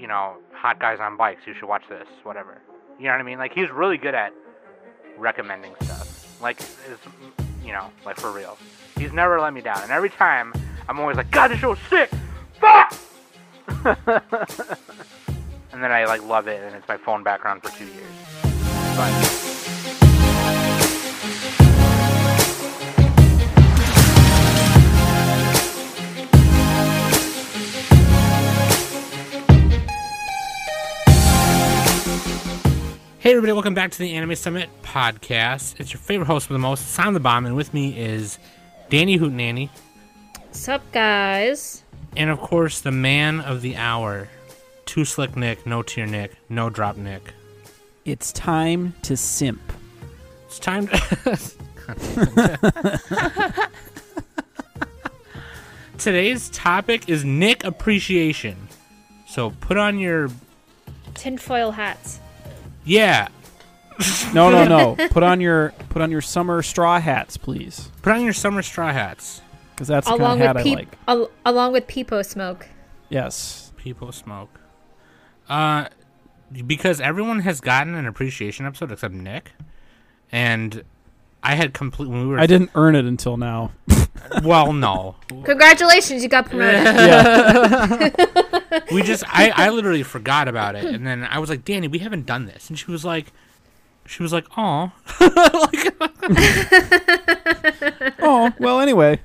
you know, hot guys on bikes. You should watch this, whatever. You know what I mean? Like he's really good at recommending stuff. Like it's, you know, like for real. He's never let me down, and every time I'm always like, God, this show's sick. Fuck. and then I like love it, and it's my phone background for two years. But Hey everybody, welcome back to the Anime Summit podcast. It's your favorite host with the most, Sam the Bomb, and with me is Danny Hootenanny, Sup, guys? and of course the man of the hour, Too Slick Nick, No Tier Nick, No Drop Nick. It's time to simp. It's time to. Today's topic is Nick appreciation. So put on your Tinfoil hats. Yeah, No, no, no. put on your put on your summer straw hats, please, put on your summer straw hats. because that's the along kind of hat with I like. al- along with peepo smoke. Yes. People smoke. Uh, because everyone has gotten an appreciation episode except Nick, and I had complete. When we were, I didn't earn it until now. Well, no, Congratulations, you got promoted. yeah. we just. I I literally forgot about it, and then I was like, Danny, we haven't done this, and she was like, she was like, oh, like, Oh well. Anyway,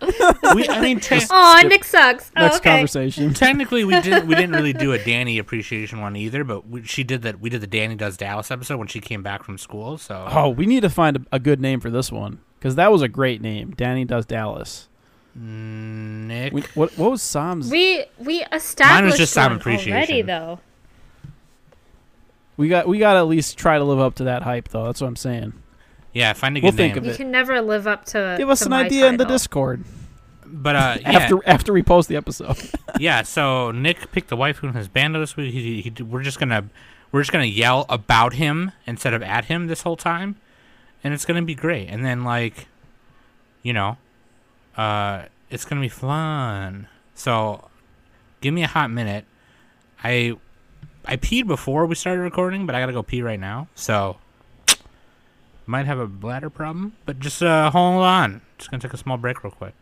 we. I mean, te- Aw, Nick sucks. Oh, next okay. conversation. technically we didn't we didn't really do a Danny appreciation one either, but we, she did that. We did the Danny does Dallas episode when she came back from school. So Oh, we need to find a, a good name for this one because that was a great name. Danny does Dallas. Nick. We, what what was Sam's? We we established just Sam one appreciation. already, though. We got we got to at least try to live up to that hype, though. That's what I'm saying. yeah, find a We'll good think name. of You it. can never live up to. Give us to an my idea in the. Discord But uh, yeah, after after we post the episode. yeah. So Nick picked the waifu in his bando this week. He, he, we're just gonna we're just gonna yell about him instead of at him this whole time, and it's gonna be great. And then like, you know, uh, it's gonna be fun. So, give me a hot minute. I I peed before we started recording, but I gotta go pee right now. So. Might have a bladder problem, but just uh, hold on. Just gonna take a small break real quick.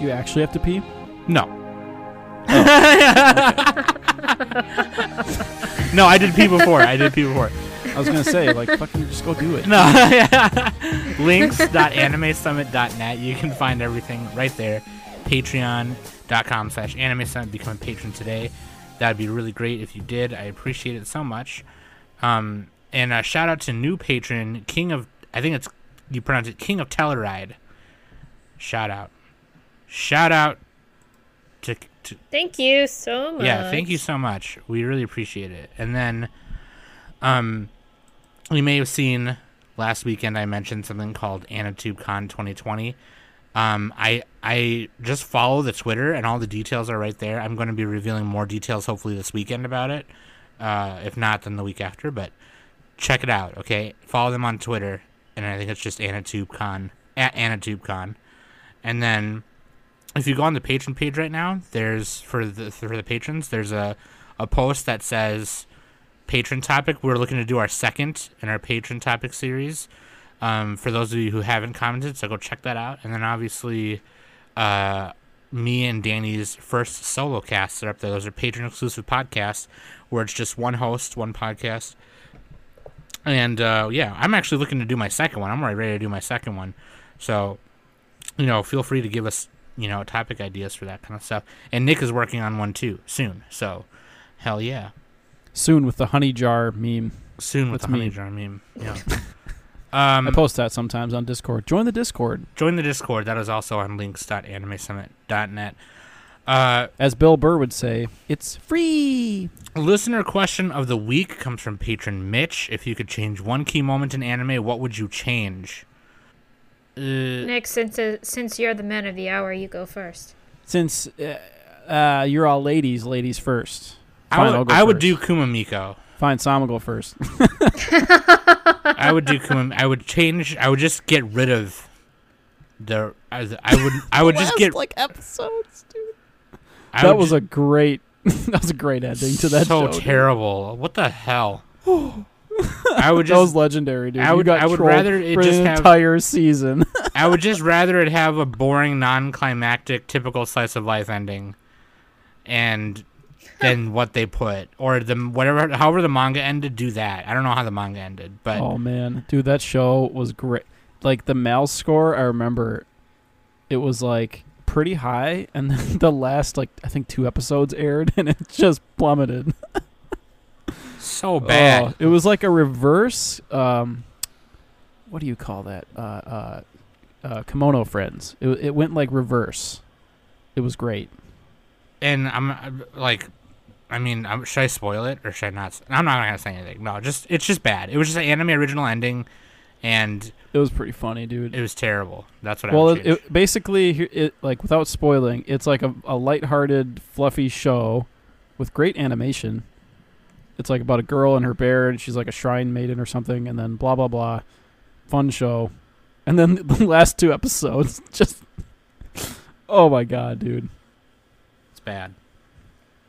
you actually have to pee. No. no, I did pee before. I did pee before. I was gonna say like fucking just go do it. No. Links.animesummit.net. You can find everything right there. Patreon.com slash anime summit. Become a patron today. That'd be really great if you did. I appreciate it so much. Um, and a shout out to new patron, King of, I think it's, you pronounce it King of Telluride. Shout out. Shout out to, to Thank you so much. yeah, thank you so much. We really appreciate it. And then, um, you may have seen last weekend I mentioned something called AnitubeCon 2020. Um, I I just follow the Twitter and all the details are right there. I'm going to be revealing more details hopefully this weekend about it. Uh, if not, then the week after. But check it out, okay? Follow them on Twitter, and I think it's just AnitubeCon at AnitubeCon. And then if you go on the patron page right now, there's for the for the patrons, there's a a post that says patron topic. We're looking to do our second in our patron topic series. Um, for those of you who haven't commented, so go check that out. And then obviously, uh, me and Danny's first solo casts are up there. Those are patron exclusive podcasts where it's just one host, one podcast. And uh, yeah, I'm actually looking to do my second one. I'm already ready to do my second one. So, you know, feel free to give us, you know, topic ideas for that kind of stuff. And Nick is working on one too soon. So, hell yeah. Soon with the honey jar meme. Soon with That's the honey me. jar meme. Yeah. um, I post that sometimes on Discord. Join the Discord. join the Discord. That is also on links.animesummit.net. Uh, As Bill Burr would say, it's free. listener question of the week comes from patron Mitch. If you could change one key moment in anime, what would you change? Uh, Nick, since uh, since you're the man of the hour, you go first. Since uh, uh, you're all ladies, ladies first. I Fine, would, I'll go I would do Kumamiko. Fine, Sam will go first. I would do Kumam. I would change. I would just get rid of the I, I would I would just get like episodes, dude. I that was just- a great that was a great ending to that so show. dude. terrible. What the hell? I would that was legendary, dude. I You would- got I would rather it just the have- entire season. I would just rather it have a boring, non-climactic, typical slice of life ending, and than what they put or the whatever, however the manga ended. Do that. I don't know how the manga ended, but oh man, dude, that show was great. Like the mouse score, I remember it was like pretty high, and then the last like I think two episodes aired, and it just plummeted. so bad. Oh, it was like a reverse. Um, what do you call that? Uh, uh, uh, Kemono Friends. It it went like reverse. It was great. and I'm, I'm like, I mean, should I spoil it or should I not? I'm not gonna say anything. No, just it's just bad. It was just an anime original ending, and It was pretty funny, dude. it was terrible. That's what I well, would it, it, basically, it like without spoiling, it's like a, a lighthearted, fluffy show with great animation. It's like about a girl and her bear, and she's like a shrine maiden or something, and then blah blah blah, fun show, and then the last two episodes just, oh my god, dude, it's bad.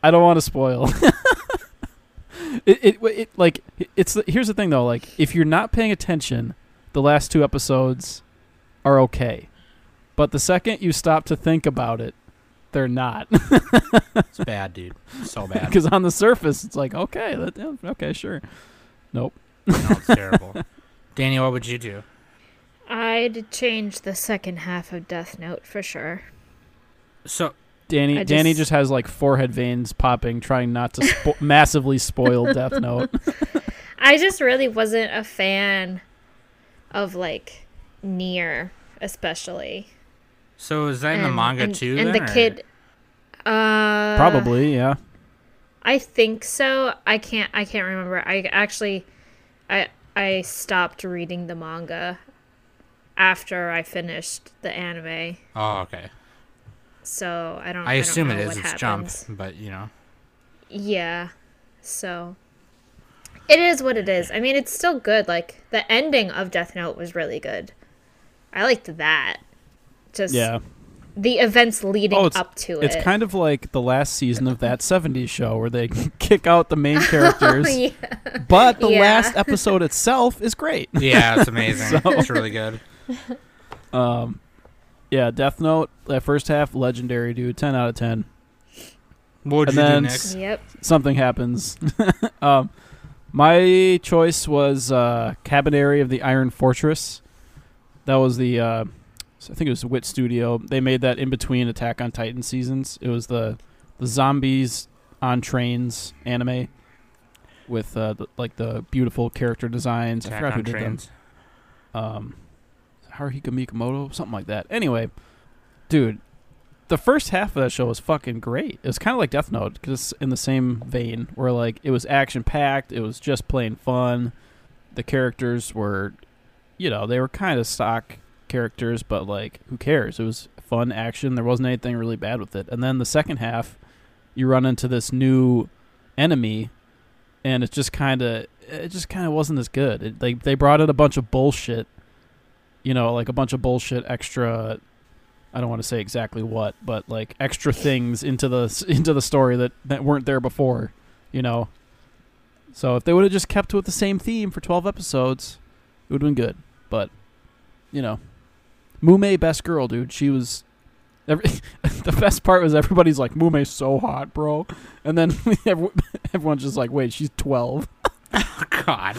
I don't want to spoil. it, it it like it's here's the thing though, like if you're not paying attention, the last two episodes are okay. But the second you stop to think about it, they're not. It's bad, dude. So bad. Because on the surface, it's like, okay, that, yeah, okay, sure. Nope. no, it's terrible. Danny, what would you do? I'd change the second half of Death Note for sure. So Danny, I Danny just- just has like forehead veins popping, trying not to spo- massively spoil Death Note. I just really wasn't a fan of like Near, especially. So is that in the manga and- too? And then, the or- kid. Uh, Probably, yeah. I think so. I can't. I can't remember. I actually, I I stopped reading the manga after I finished the anime. Oh, okay. So I don't. I don't assume it know is. It's happens. Jump, but you know. Yeah. So it is what it is. I mean, it's still good. Like the ending of Death Note was really good. I liked that. Just Yeah. the events leading Oh, up to It's it. It's kind of like the last season of that 70s show where they kick out the main characters, yeah. but the Yeah. last episode itself is great. Yeah, it's amazing. So- It's really good. Um, yeah, Death Note, that first half, legendary, dude. 10 out of 10. What would And you do then next? Yep. Something happens. um, my choice was uh, Kabaneri of the Iron Fortress. That was the, uh, I think it was Wit Studio. They made that in between Attack on Titan seasons. It was the, the zombies on trains anime with uh, the, like the beautiful character designs. I Attack forgot who on did them. Trains. um Haruhiko Mikimoto, something like that. Anyway, dude, the first half of that show was fucking great. It was kind of like Death Note because it's in the same vein, where like it was action packed, it was just plain fun. The characters were, you know, they were kind of stock characters, but like who cares? It was fun action. There wasn't anything really bad with it. And then the second half, you run into this new enemy, and it just kind of it just kind of wasn't as good. It, they they brought in a bunch of bullshit, you know, like a bunch of bullshit extra. I don't want to say exactly what, but like extra things into the into the story that that weren't there before, you know. So if they would have just kept with the same theme for twelve episodes, it would have been good. But you know, Mumei best girl, dude. She was. Every, the best part was everybody's like, Mumei's so hot, bro. And then everyone's just like, wait, she's 12. Oh, God.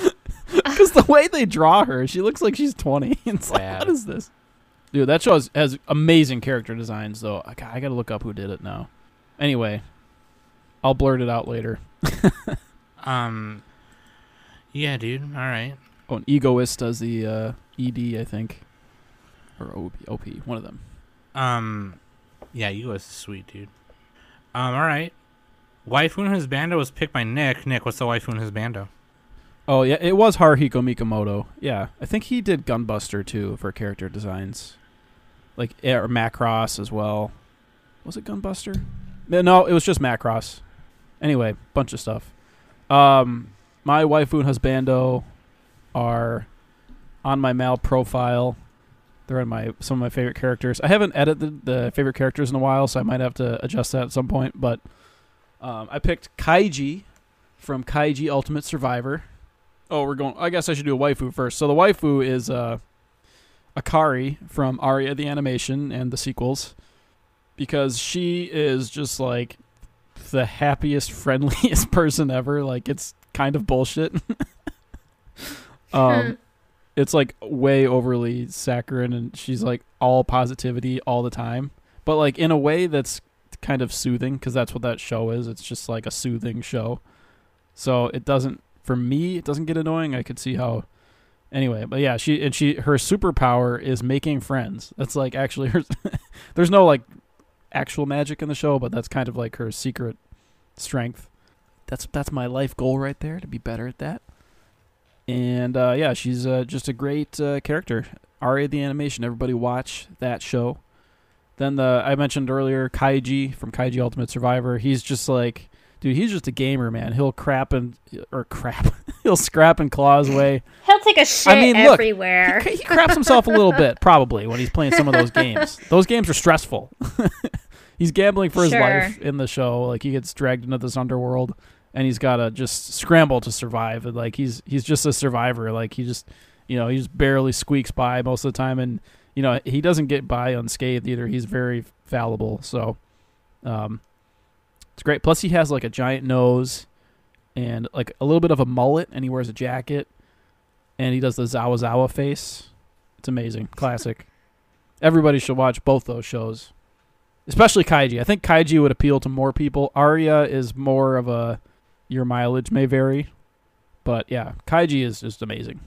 Because the way they draw her, she looks like she's 20. It's like, Bad. what is this? Dude, that show has, has amazing character designs, though. I, got- I gotta look up who did it now. Anyway, I'll blurt it out later. Um. Yeah, dude. All right. Oh, and Egoist does the uh, ED, I think. Or OP, OP, one of them. Um. Yeah, you was sweet, dude. Um. All right. Waifu and his bando was picked by Nick. Nick, what's the waifu and his bando? Oh, yeah, it was Haruhiko Mikimoto. Yeah, I think he did Gunbuster, too, for character designs. Like, yeah, or Macross as well. Was it Gunbuster? No, No, it was just Macross. Anyway, bunch of stuff. Um, my waifu and husbando are on my Mal profile. They're in my some of my favorite characters. I haven't edited the favorite characters in a while, so I might have to adjust that at some point. But um, I picked Kaiji from Kaiji Ultimate Survivor. Oh, we're going. I guess I should do a waifu first. So the waifu is uh, Akari from Aria the animation and the sequels, because she is just like the happiest, friendliest person ever. Like it's kind of bullshit. um, it's like way overly saccharine, and she's like all positivity all the time, but like in a way that's kind of soothing because that's what that show is. It's just like a soothing show. So it doesn't, for me, it doesn't get annoying. I could see how. Anyway, but yeah, she and she her superpower is making friends. That's like actually her. there's no like actual magic in the show, but that's kind of like her secret strength. That's that's my life goal right there to be better at that. And uh, yeah, she's uh, just a great uh, character. Aria the animation. Everybody watch that show. Then the I mentioned earlier Kaiji from Kaiji Ultimate Survivor. He's just like, dude, he's just a gamer, man. He'll crap and or crap. He'll scrap and claw his way. He'll take a shit I mean, look, everywhere. He, he craps himself a little bit, probably, when he's playing some of those games. Those games are stressful. he's gambling for his Sure. life in the show. Like he gets dragged into this underworld, and he's got to just scramble to survive. And like he's he's just a survivor. Like he just, you know, he just barely squeaks by most of the time, and you know he doesn't get by unscathed either. He's very fallible. So, um, it's great. Plus he has like a giant nose, and like a little bit of a mullet, and he wears a jacket and he does the Zawa Zawa face. It's amazing, classic. Everybody should watch both those shows, especially Kaiji. I think Kaiji would appeal to more people. Aria is more of a your mileage may vary, but yeah, Kaiji is just amazing.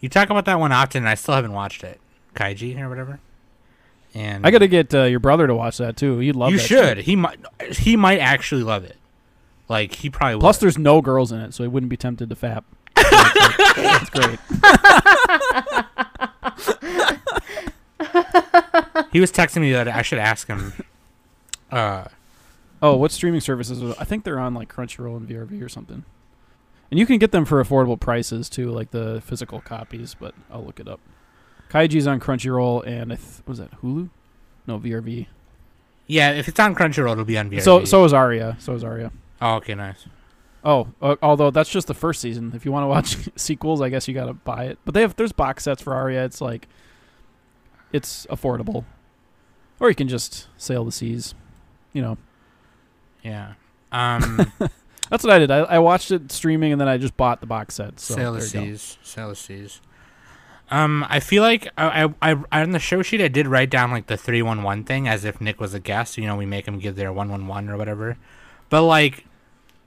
You talk about that one often, and I still haven't watched it. Kaiji or whatever. And I got to get uh, your brother to watch that too. You'd love you that should. shit. He might. He might actually love it. Like he probably. Plus, would. there's no girls in it, so he wouldn't be tempted to fap. That's great. he was texting me that I should ask him. Uh, Oh, what streaming services? are- I think they're on like Crunchyroll and VRV or something. And you can get them for affordable prices too, like the physical copies. But I'll look it up. Kaiji's on Crunchyroll and I th- was that Hulu? No, VRV. yeah, if it's on Crunchyroll, it'll be on VRV. So so is Aria. So is Aria. Oh, okay, nice. Oh, uh, although that's just the first season. If you want to watch sequels, I guess you gotta buy it. But they have there's box sets for Aria. It's like it's affordable, or you can just sail the seas. You know, Yeah. Um, that's what I did. I, I watched it streaming and then I just bought the box set. So sail the seas. Sail the seas. Um, I feel like I, I, I on the show sheet I did write down like the three one one thing as if Nick was a guest. You know, we make him give their one one one or whatever. But like,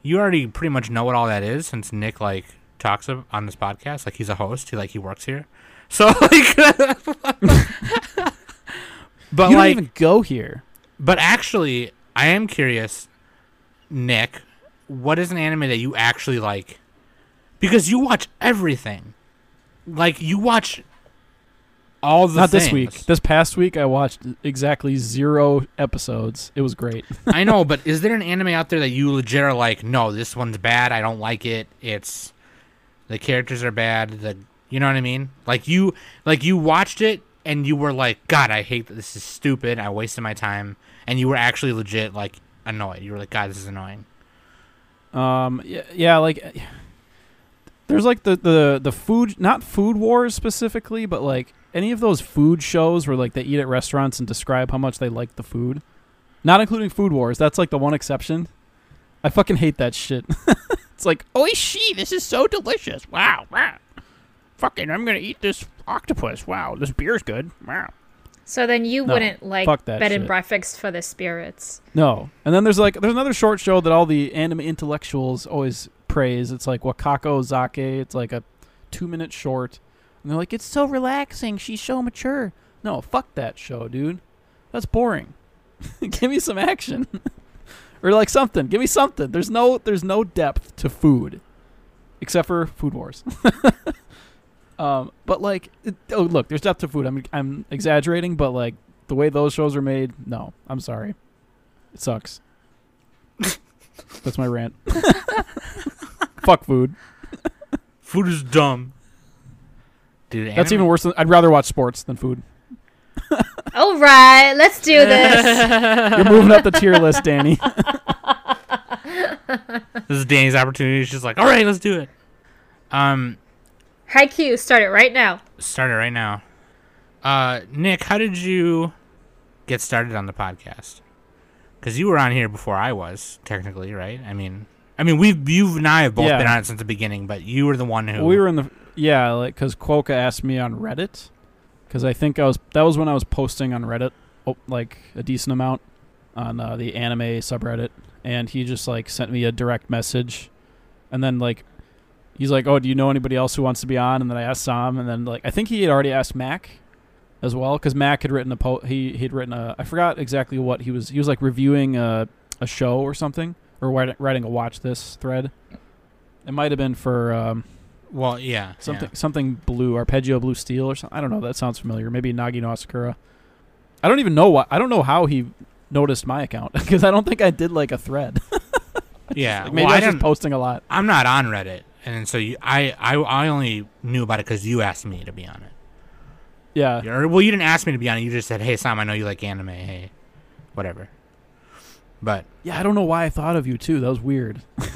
you already pretty much know what all that is since Nick like talks of, on this podcast. Like he's a host. He like he works here. So like, but you don't like, even go here. but actually, I am curious, Nick. What is an anime that you actually like? Because you watch everything. Like you watch all the Not this things. week. This past week, I watched exactly zero episodes. It was great. I know, but is there an anime out there that you legit are like, no, this one's bad. I don't like it. It's the characters are bad. The you know what I mean? Like you, like you watched it and you were like, God, I hate that. This is stupid. I wasted my time. And you were actually legit like annoyed. You were like, God, this is annoying. Um, yeah, yeah, like there's like the the the food, not food wars specifically, but like any of those food shows where like they eat at restaurants and describe how much they like the food, not including food wars. That's like the one exception. I fucking hate that shit. it's like, oishi, this is so delicious. Wow, wow. Fucking, I'm gonna eat this octopus. Wow, this beer's good. Wow. So then you No, wouldn't like bed and breakfast for the spirits. No. And then there's like there's another short show that all the anime intellectuals always praise. It's like Wakako Zake. It's like a two minute short. And they're like, It's so relaxing, she's so mature. No, fuck that show, dude. That's boring. Give me some action. or like something. Give me something. There's no there's no depth to food. Except for Food Wars. um, but like it, oh look, there's depth to food. I'm I'm exaggerating, but like the way those shows are made, no. I'm sorry. It sucks. That's my rant. Fuck food. Food is dumb. Dude, That's anime- even worse than I'd rather watch sports than food. All right, let's do this. You're moving up the tier list, Danny. This is Danny's opportunity. She's like, all right, let's do it. Um, Haikyuu, start it right now. start it right now. Uh, Nick, how did you get started on the podcast? Because you were on here before I was, technically, right? I mean, I mean, we've you and I have both Yeah. been on it since the beginning, but you were the one who we were in the yeah, like because Quoka asked me on Reddit, because I think I was that was when I was posting on Reddit, oh, like a decent amount on uh, the anime subreddit, and he just like sent me a direct message, and then like he's like, "Oh, do you know anybody else who wants to be on?" And then I asked Sam, and then like I think he had already asked Mac as well, because Mac had written a po- he he'd written a I forgot exactly what he was he was like reviewing a a show or something or writing, writing a watch this thread. It might have been for. Um, Well, yeah, something something blue arpeggio blue steel or something. I don't know. That sounds familiar. Maybe Nagi no Asukara. I don't even know what. I don't know how he noticed my account because I don't think I did like a thread. Yeah, Like, maybe well, I I was just posting a lot. I'm not on Reddit, and so you, I, I, I only knew about it because you asked me to be on it. Yeah. Or, well, you didn't ask me to be on it. You just said, "Hey, Sam, I know you like anime. Hey, whatever." But Yeah. I don't know why I thought of you too. That was weird.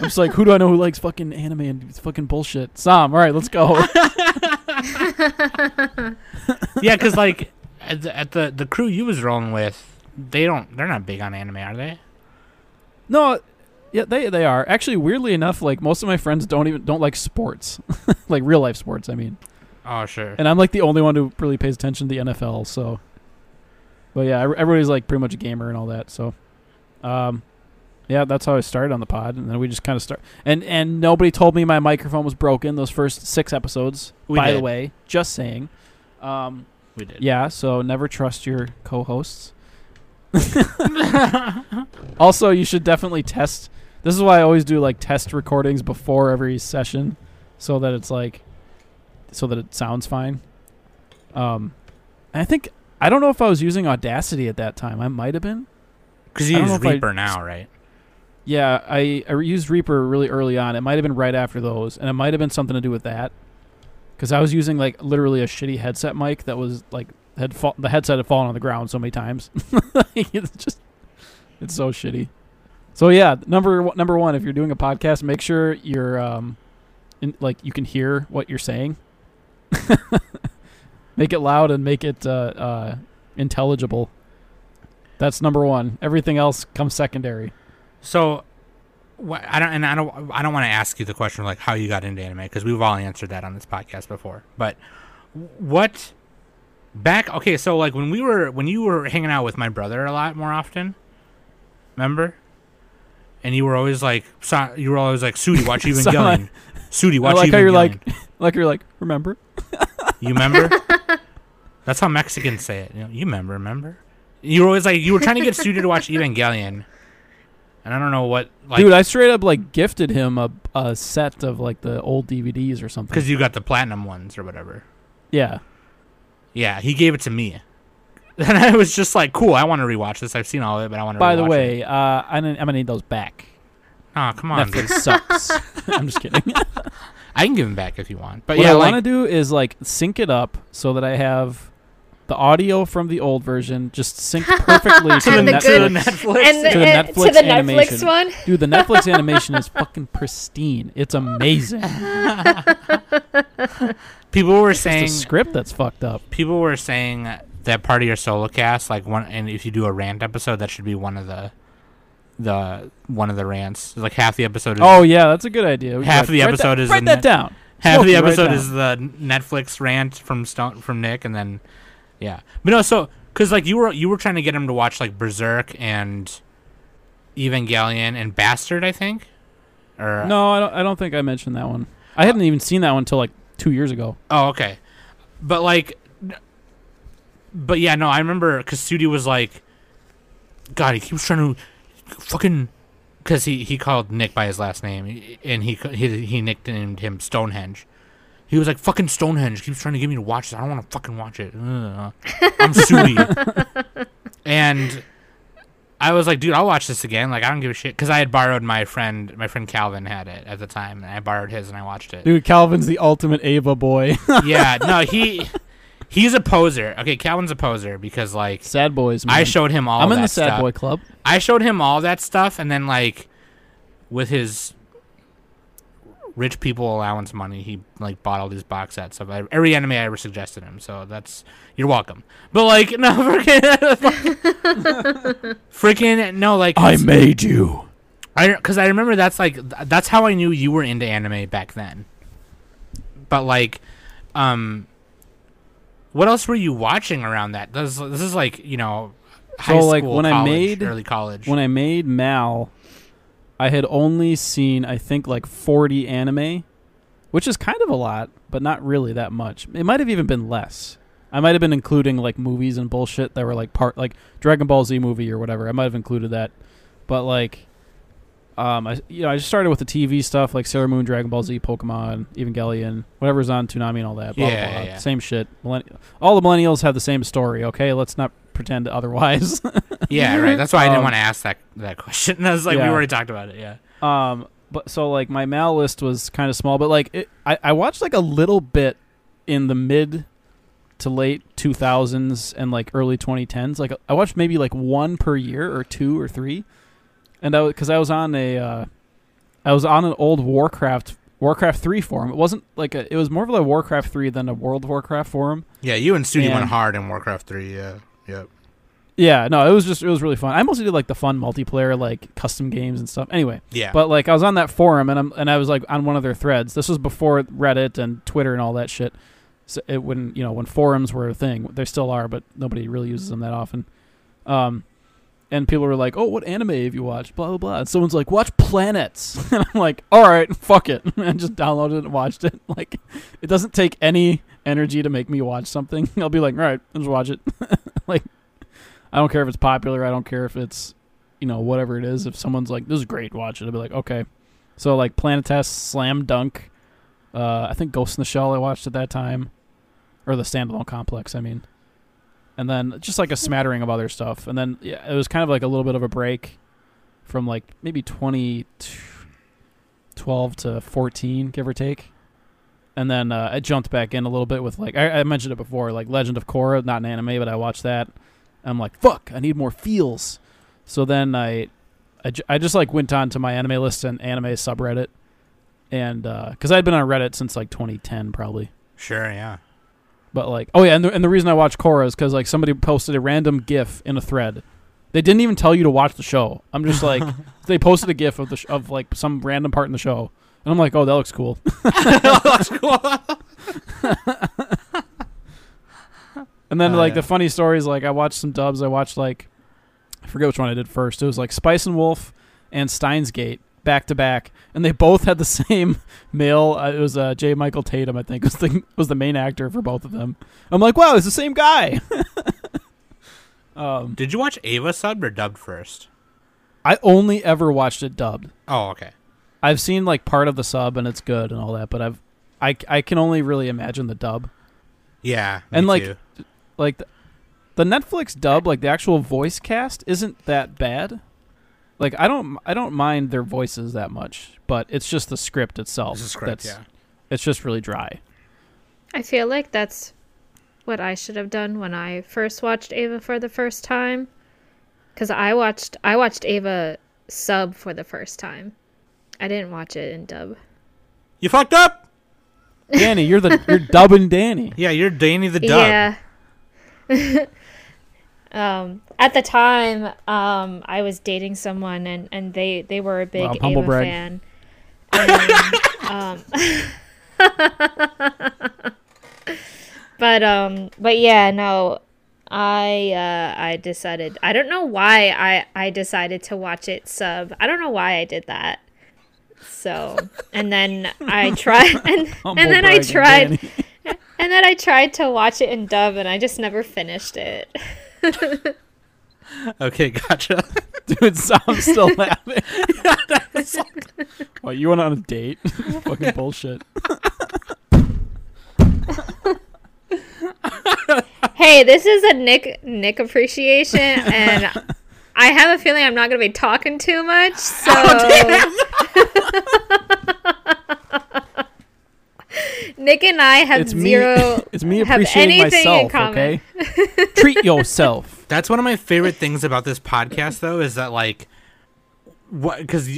I'm just like, who do I know who likes fucking anime and fucking bullshit? Sam. All right, let's go. yeah, because like at the, at the the crew you was rolling with, they don't. They're not big on anime, are they? no. Yeah, they they are actually weirdly enough. Like most of my friends don't even don't like sports, like real life sports. I mean. Oh, sure. and I'm like the only one who really pays attention to the NFL. So, but yeah, everybody's like pretty much a gamer and all that. So, um, yeah, that's how I started on the pod, and then we just kind of start. And and nobody told me my microphone was broken those first six episodes. We by the way, just saying. Um, we did. yeah, so never trust your co-hosts. also, you should definitely test. This is why I always do like test recordings before every session, so that it's like, so that it sounds fine. Um, I think I don't know if I was using Audacity at that time. I might have been. Because you use if I- Reaper now, right? Yeah, I, I used Reaper really early on. It might have been right after those, and it might have been something to do with that. Because I was using like literally a shitty headset mic that was like had fall, the headset had fallen on the ground so many times. it's just it's so shitty. So yeah, number one- number one, if you're doing a podcast, make sure you're um, in, like you can hear what you're saying. make it loud and make it uh, uh, intelligible. That's number one. Everything else comes secondary. So, what I don't, and I don't, I don't want to ask you the question like how you got into anime because we've all answered that on this podcast before. But what back? Okay, so like when we were when you were hanging out with my brother a lot more often, remember? And you were always like, so, you were always like, Sudi, watch Evangelion. Sudi, I watch like how you're like, like you're like, remember? You remember? That's how Mexicans say it. You, know, you remember, remember? You were always like, you were trying to get Sudi to watch Evangelion. And I don't know what, like, Dude, I straight up like gifted him a, a set of like the old DVDs or something. because you got the platinum ones or whatever. yeah, Yeah, he gave it to me. And I was just like, cool, I want to rewatch this. I've seen all of it, but I want to By the way, it. uh, I didn't, I'm gonna need those back. Oh, come on, dude. Netflix sucks. I'm just kidding. I can give them back if you want. But what yeah, I like, want to do is like sync it up so that I have the audio from the old version just sync perfectly to, the the Netflix. good- Netflix. and the, To the Netflix to the animation. Netflix one. Dude, the Netflix animation is fucking pristine. It's amazing. people were It's the saying script that's fucked up. people were saying that part of your solo cast, like one, and if you do a rant episode, that should be one of the, the one of the rants. Like half the episode is Oh yeah, that's a good idea. We Half of the episode that, is write that net- down. half of the episode down. is the Netflix rant from Stone from Nick, and then yeah, but no, so because like you were you were trying to get him to watch like Berserk and Evangelion and Bastard, I think, or No, I don't. I don't think I mentioned that one. I hadn't even seen that one until like two years ago. Oh, okay. But like, but yeah, no, I remember because Sudi was like, God, he keeps trying to fucking, because he he called Nick by his last name, and he he he nicknamed him Stonehenge. He was like, fucking Stonehenge keeps trying to get me to watch this. I don't want to fucking watch it. Ugh. I'm Sudi. and I was like, dude, I'll watch this again. Like, I don't give a shit because I had borrowed my friend, my friend Calvin had it at the time, and I borrowed his and I watched it. Dude, Calvin's the ultimate Eva boy. yeah, no, he he's a poser. Okay, Calvin's a poser because like sad boys. Man. I showed him all. I'm in the sad stuff. boy club. I showed him all that stuff, and then like with his rich people allowance money, he like bought all these box sets of every anime I ever suggested him. So that's you're welcome. But like no, freaking, freaking no, like I made you. I because I remember that's like that's how I knew you were into anime back then. But like, um, what else were you watching around that? This, this is like you know, high So, like, school, when I college, made- early college. When I made Mal, I had only seen I think like 40 anime, which is kind of a lot, but not really that much. It might have even been less. I might have been including like movies and bullshit that were like part like Dragon Ball Z movie or whatever. I might have included that, but like, um, I you know I just started with the TV stuff like Sailor Moon, Dragon Ball Z, Pokemon, Evangelion, whatever's on Toonami and all that. Blah, Yeah, blah, blah. yeah. Same shit. Millenn- all the millennials have the same story. Okay, let's not pretend otherwise. yeah, right. That's why I didn't Um, want to ask that that question. I was like, we already talked about it. Yeah. Um, but so like my mal list was kind of small, but like it, I I watched like a little bit in the mid to late 2000s and like early 2010s. Like I watched maybe like one per year or two or three, and I because I was on a uh, I was on an old Warcraft Warcraft three forum. It wasn't like a, it was more of a Warcraft three than a World of Warcraft forum. Yeah, you and Sudi went hard in Warcraft three. Yeah. Yep. Yeah, no, it was just it was really fun. I mostly did like the fun multiplayer, like custom games and stuff. Anyway, Yeah. But like I was on that forum and I'm and I was like on one of their threads. This was before Reddit and Twitter and all that shit. So it when you know when forums were a thing, they still are, but nobody really uses them that often. Um, and people were like, "Oh, what anime have you watched?" Blah blah blah. And someone's like, "Watch Planetes," and I'm like, "All right, fuck it," and just downloaded it and watched it. Like, it doesn't take any energy to make me watch something. I'll be like, "All right, I'll just watch it." like, I don't care if it's popular. I don't care if it's you know whatever it is. If someone's like, "This is great," watch it. I'll be like, "Okay." So like Planetes, Slam Dunk, uh, I think Ghost in the Shell I watched at that time, or the standalone complex. I mean, and then just like a smattering of other stuff, and then yeah, it was kind of like a little bit of a break from like maybe 2012 to 14, give or take. And then uh, I jumped back in a little bit with like I, I mentioned it before, like Legend of Korra, not an anime, but I watched that. I'm like, fuck, I need more feels. So then I, I, I just like went on to my anime list and anime subreddit, and because I'd been on Reddit since like 2010 probably. sure. Yeah. But like, oh yeah, and the, and the reason I watched Korra is because like somebody posted a random GIF in a thread. They didn't even tell you to watch the show. I'm just like, they posted a GIF of the sh- of like some random part in the show, and I'm like, oh, that looks cool. That's cool. And then Oh, like yeah. the funny stories, like I watched some dubs. I watched like, I forget which one I did first. It was like Spice and Wolf and Steins Gate back to back, and they both had the same male. Uh, it was uh, J. Michael Tatum, I think, was the was the main actor for both of them. I'm like, wow, it's the same guy. um, Did you watch Eva subbed or dubbed first? I only ever watched it dubbed. Oh, okay. I've seen like part of the sub and it's good and all that, but I've I I can only really imagine the dub. Yeah. And, like, too. Like the, the Netflix dub, like the actual voice cast isn't that bad. Like I don't I don't mind their voices that much, but it's just the script itself. It's script, that's yeah. it's just really dry. I feel like that's what I should have done when I first watched Eva for the first time. Cause I watched I watched Eva sub for the first time. I didn't watch it in dub. You fucked up. Danny, you're the you're dubbing Danny. Yeah, you're Danny the dub. Yeah. um, at the time, um, I was dating someone, and, and they, they were a big Wow, Eva brag. fan. And, um, but um, but yeah, no, I uh, I decided. I don't know why I I decided to watch it sub. I don't know why I did that. So and then I tried and, and then I tried and then I tried to watch it in dub, and I just never finished it. Okay, gotcha. Dude, so I'm still laughing. what, you went on a date? Fucking bullshit. hey, this is a Nick Nick appreciation, and I have a feeling I'm not going to be talking too much. So oh, Nick and I have It's me. zero. It's me have appreciating anything in myself. common. Okay. Treat yourself. That's one of my favorite things about this podcast, though, is that like, what? Because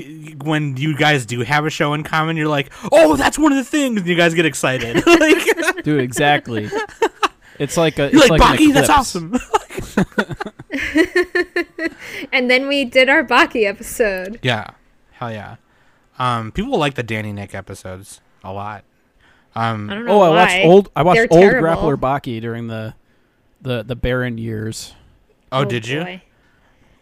when you guys do have a show in common, you're like, "Oh, that's one of the things," and you guys get excited. like, Dude, exactly. It's like a. you're It's like, like, "Baki, that's awesome." And then we did our Baki episode. yeah, hell yeah. Um, people like the Danny Nick episodes a lot. Um, I don't know Oh, I watched old. I watched They're old terrible. grappler Baki during the, the the barren years. oh, did you? boy.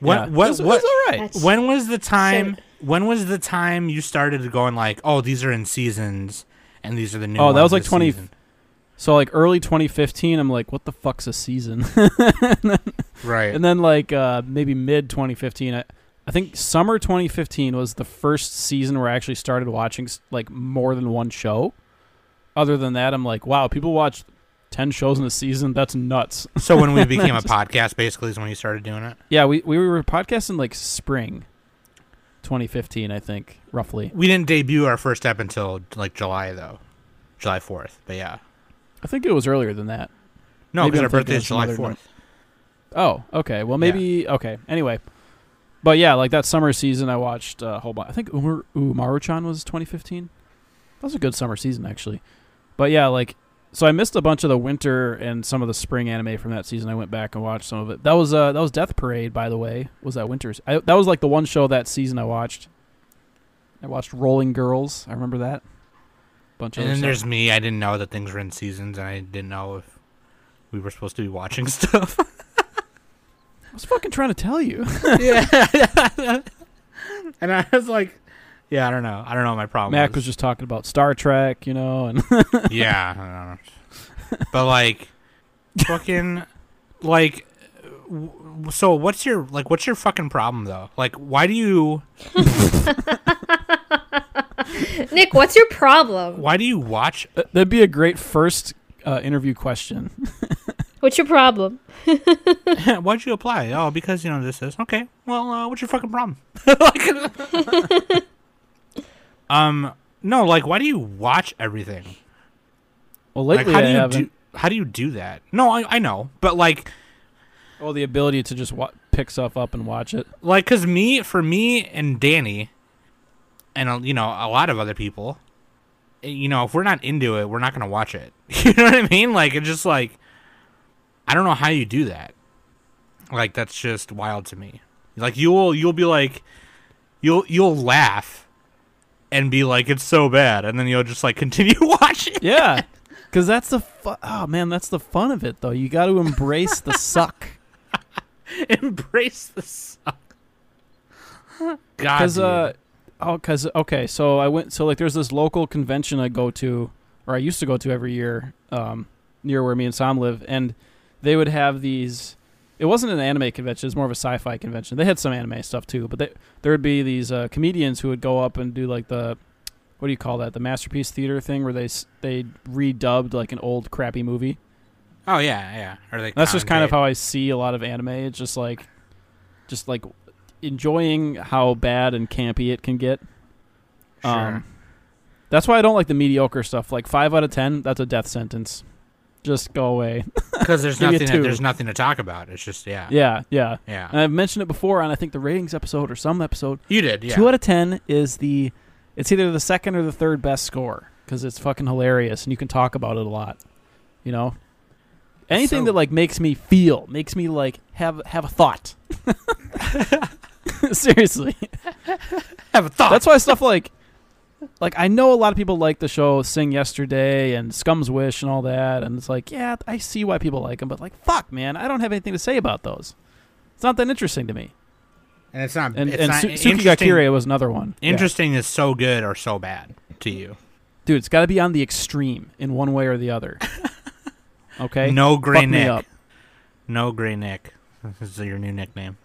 What? Yeah. What? Was, what? was all right. That's- When was the time? So- when was the time you started going like, "Oh, these are in seasons, and these are the new"? Oh, that was like 20 season." So like early 2015, I'm like, what the fuck's a season? Right. and then like uh, maybe mid 2015, I, I think summer 2015 was the first season where I actually started watching like more than one show. Other than that, I'm like, wow, people watch 10 shows in a season. That's nuts. so when we became a podcast, basically, is when you started doing it. yeah, we we were podcasting like spring 2015, I think, roughly. We didn't debut our first step until like July though, July fourth. But yeah, I think it was earlier than that. no, because our birthday is July fourth. Oh, okay. Well, maybe okay. Anyway, but yeah, like that summer season, I watched uh, a whole bunch. I think Umar Umaru-chan was 2015. That was a good summer season, actually. But yeah, like so, I missed a bunch of the winter and some of the spring anime from that season. I went back and watched some of it. That was uh that was Death Parade, by the way. Was that winters? I, that was like the one show that season I watched. I watched Rolling Girls. I remember that. Bunch of And then stuff. there's me. I didn't know that things were in seasons, and I didn't know if we were supposed to be watching stuff. I was fucking trying to tell you. yeah. and I was like, yeah, I don't know. I don't know what my problem. Mac was. was just talking about Star Trek, you know, and yeah, I don't know. but like, fucking, like, w- so what's your like? What's your fucking problem though? Like, why do you Nick, what's your problem? why do you watch? That'd be a great first uh, interview question. What's your problem? Why'd you apply? Oh, because you know this is okay. Well, uh, what's your fucking problem? like, um, no, like, why do you watch everything? Well, Like, lately how do you haven't. do? How do you do that? No, I, I know, but like, well, the ability to just wa- pick stuff up and watch it. like, cause me, for me and Danny, and you know a lot of other people, eh, you know, if we're not into it, we're not gonna watch it. You know what I mean? Like, it's just like, I don't know how you do that. Like, that's just wild to me. Like, you'll you'll be like, you'll you'll laugh, and be like, it's so bad, and then you'll just like continue watching. Yeah, because that's the fu- oh man, that's the fun of it though. You got to embrace the suck. Embrace the suck. God, Because uh, oh, because okay, so I went. So like, there's this local convention I go to, or I used to go to every year, um, near where me and Sam live, and they would have these. It wasn't an anime convention; it was more of a sci-fi convention. They had some anime stuff too, but they, there would be these uh, comedians who would go up and do like the, what do you call that? The masterpiece theater thing, where they they redubbed like an old crappy movie. oh yeah, yeah. Or they That's just kind of how I see a lot of anime. It's just like, just like enjoying how bad and campy it can get. Sure. Um, that's why I don't like the mediocre stuff. Like five out of ten, that's a death sentence. Just go away. because there's Give you a nothing. two. There's nothing to talk about. It's just yeah, yeah, yeah. yeah. And I've mentioned it before on I think the ratings episode or some episode. you did, yeah. Two out of ten is the, it's either the second or the third best score because it's fucking hilarious and you can talk about it a lot. You know, anything So- that like makes me feel, makes me like have have a thought. Seriously, have a thought. that's why stuff like, like I know a lot of people like the show Sing Yesterday and Scum's Wish and all that, and it's like, yeah, I see why people like them, but like, fuck, man, I don't have anything to say about those. It's not that interesting to me. and it's not. And it's and not Su- interesting. Tsuki ga Kirei was another one. Yeah. Interesting is so good or so bad to you. Dude, it's got to be on the extreme in one way or the other. Okay? No gray Fuck me Nick. up. No gray Nick. This is your new nickname.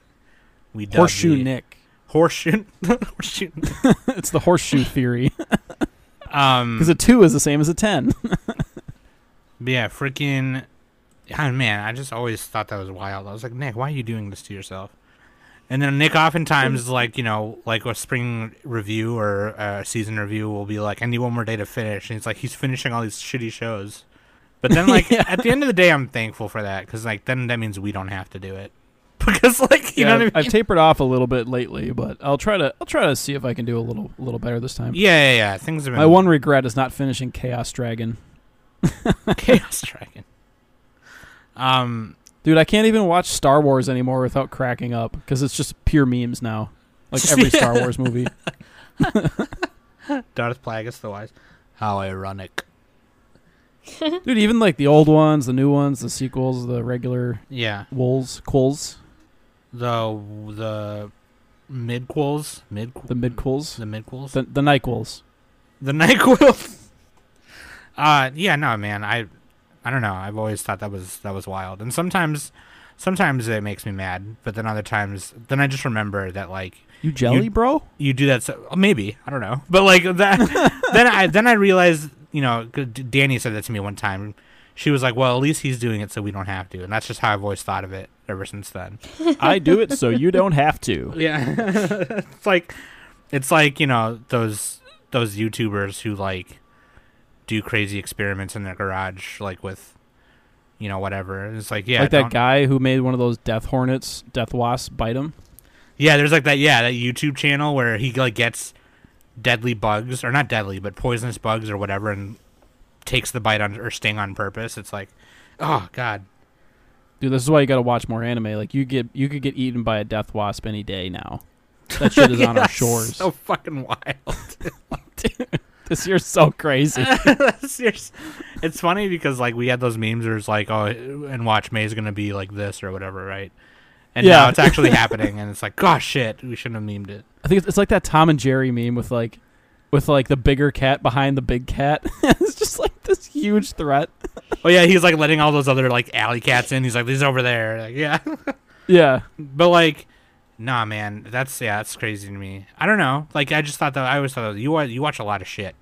We Horseshoe Nick. Horseshoe. horseshoe. it's the horseshoe theory. Um. Because a two is the same as a ten. But yeah, freaking. Oh, man, I just always thought that was wild. I was like, Nick, why are you doing this to yourself? And then Nick oftentimes like you know like a spring review or a season review will be like I need one more day to finish, and he's like he's finishing all these shitty shows. But then like Yeah. at the end of the day, I'm thankful for that because like then that means we don't have to do it because like you yeah, know what I mean. I've tapered off a little bit lately, but I'll try to I'll try to see if I can do a little a little better this time. yeah, yeah, yeah. Things have been My one regret is not finishing Chaos Dragon. Chaos Dragon. Um, Dude, I can't even watch Star Wars anymore without cracking up because it's just pure memes now. Like every Star Wars movie. Darth Plagueis the Wise. How ironic. Dude, even like the old ones, the new ones, the sequels, the regular Yeah, wolves, quills, the the midquels, mid the midquels, the midquels, the the nyquils. the Nyquil. uh, yeah, no, man, I, I don't know. I've always thought that was that was wild, and sometimes, sometimes it makes me mad, but then other times, then I just remember that like You jelly, You- bro? you do that. So, maybe I don't know, but like that. then I then I realized, you know, Danny said that to me one time. She was like, "Well, at least he's doing it, so we don't have to," and that's just how I've always thought of it ever since then. I do it so you don't have to. Yeah, it's like it's like you know those those YouTubers who like do crazy experiments in their garage, like with you know whatever. It's like yeah, like that guy who made one of those death hornets, death wasps bite him. Yeah, there's like that. Yeah, that YouTube channel where he like gets deadly bugs or not deadly, but poisonous bugs or whatever, and takes the bite on or sting on purpose. It's like, oh god. Dude, this is why you got to watch more anime. Like you get you could get eaten by a death wasp any day now. That shit is on our shores. So fucking wild. dude, this year's so crazy. It's funny because like we had those memes where it's like, oh, and Watch May is gonna be like this or whatever, right? And Yeah. now it's actually happening, and it's like, gosh, shit, we shouldn't have memed it. I think it's, it's like that Tom and Jerry meme with like with like the bigger cat behind the big cat. it's just like this huge threat. Oh yeah, he's like letting all those other like alley cats in. He's like, these over there. Like, yeah. Yeah. But like, nah, man, that's yeah, that's crazy to me. I don't know. Like, I just thought that I always thought that you wa- you watch a lot of shit.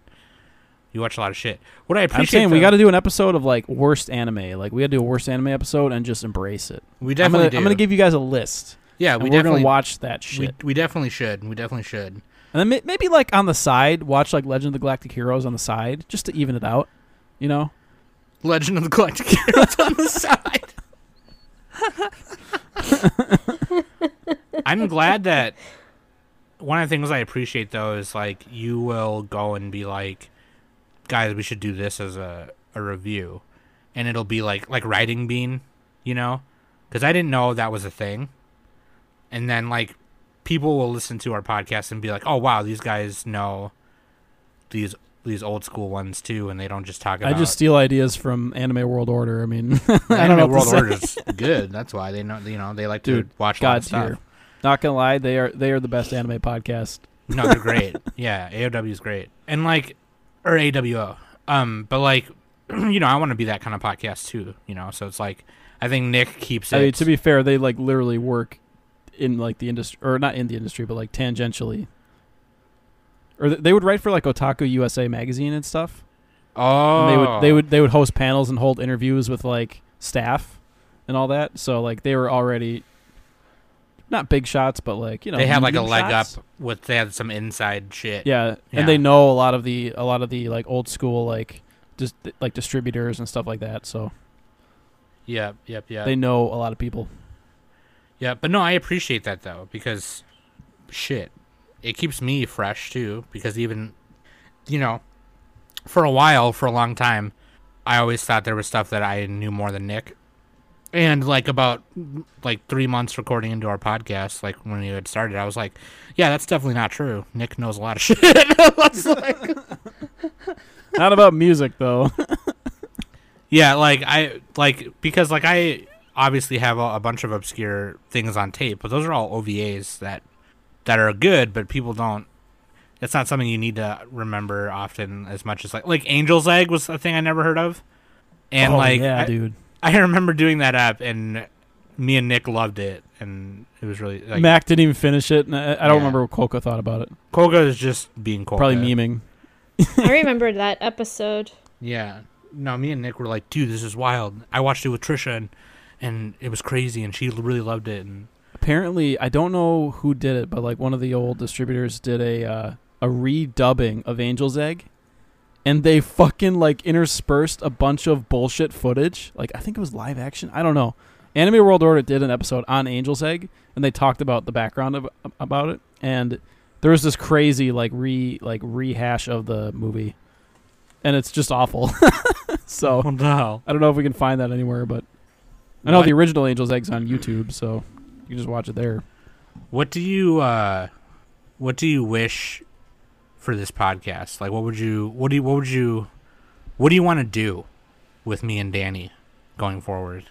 You watch a lot of shit. What I appreciate. I'm saying we got to do an episode of like worst anime. Like we got to do a worst anime episode and just embrace it. we I'm definitely gonna, do. I'm gonna give you guys a list. Yeah, we definitely gonna watch that We, shit. we definitely should. We definitely should. and then maybe like on the side, watch like Legend of the Galactic Heroes on the side, just to even it out. You know? Legend of the Galactic Heroes on the side. I'm glad that one of the things I appreciate though is like you will go and be like, guys, we should do this as a, a review, and it'll be like like writing bean, you know, because I didn't know that was a thing, and then like people will listen to our podcast and be like, oh wow, these guys know these these old school ones too, and they don't just talk about. I just steal ideas from Anime World Order. I mean, I don't know. World say. Order's good. That's why they know. You know, they like Dude, to watch a lot of God tier. Not gonna lie, they are they are the best anime podcast. No, they're great. yeah, AOW is great, and like, or AWO. Um, but like, you know, I want to be that kind of podcast too. You know, so it's like, I think Nick keeps it. I mean, to be fair, they like literally work in like the industry, or not in the industry, but like tangentially. Or th- they would write for like Otaku USA magazine and stuff. oh, And they would they oh. would they would host panels and hold interviews with like staff and all that. So like they were already not big shots, but like you know they had like a leg shots. up with. They had some inside shit. Yeah, Yeah. and they know a lot of the a lot of the like old school like just like distributors and stuff like that. So Yep. Yep. Yep. they know a lot of people. Yeah, but no, I appreciate that though because shit, it keeps me fresh too. Because even, you know, for a while, for a long time, I always thought there was stuff that I knew more than Nick. And like about like three months recording into our podcast, like when we had started, I was like, "Yeah, that's definitely not true. Nick knows a lot of shit." Like, Not about music though. Yeah, like I like because like I obviously have a, a bunch of obscure things on tape, but those are all OVAs that that are good, but people don't. It's not something you need to remember often as much as like like Angel's Egg was a thing I never heard of, and Oh, like yeah, I, dude. I remember doing that app and me and Nick loved it, and it was really like Mac didn't even finish it, and I, I don't Yeah. remember what Coco thought about it. Koga is just being Koga. Probably memeing. I remember that episode. Yeah. No, me and Nick were like, dude, this is wild. I watched it with Trisha and and it was crazy and she really loved it and apparently I don't know who did it, but like one of the old distributors did a uh, a redubbing of Angel's Egg, and they fucking like interspersed a bunch of bullshit footage. Like I think it was live action. I don't know. Anime World Order did an episode on Angel's Egg, and they talked about the background of, about it, and there was this crazy like re like rehash of the movie, and it's just awful. so the hell? I don't know if we can find that anywhere, but I know What? the original Angel's Egg's on YouTube, so you can just watch it there. What do you uh what do you wish for this podcast? Like what would you what do you what would you what do you want to do with me and Danny going forward?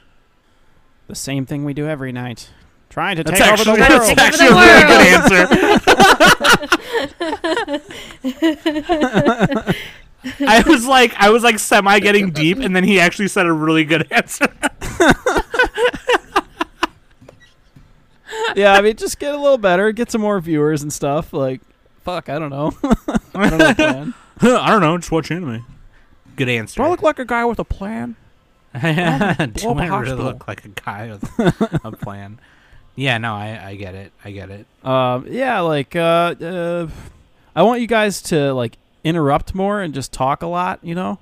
The same thing we do every night. Trying to That's take over the world. that's actually the a really good answer. I was like I was like semi getting deep and then he actually said a really good answer. yeah, I mean, just get a little better, get some more viewers and stuff. Like, fuck, I don't know. I don't know. Plan. I don't know, just watch anime. Good answer. Do I look like a guy with a plan? Do blow up I a really look like a guy with a plan? Yeah, no, I, I get it. I get it. Um, yeah, like, uh, uh, I want you guys to like interrupt more and just talk a lot, you know,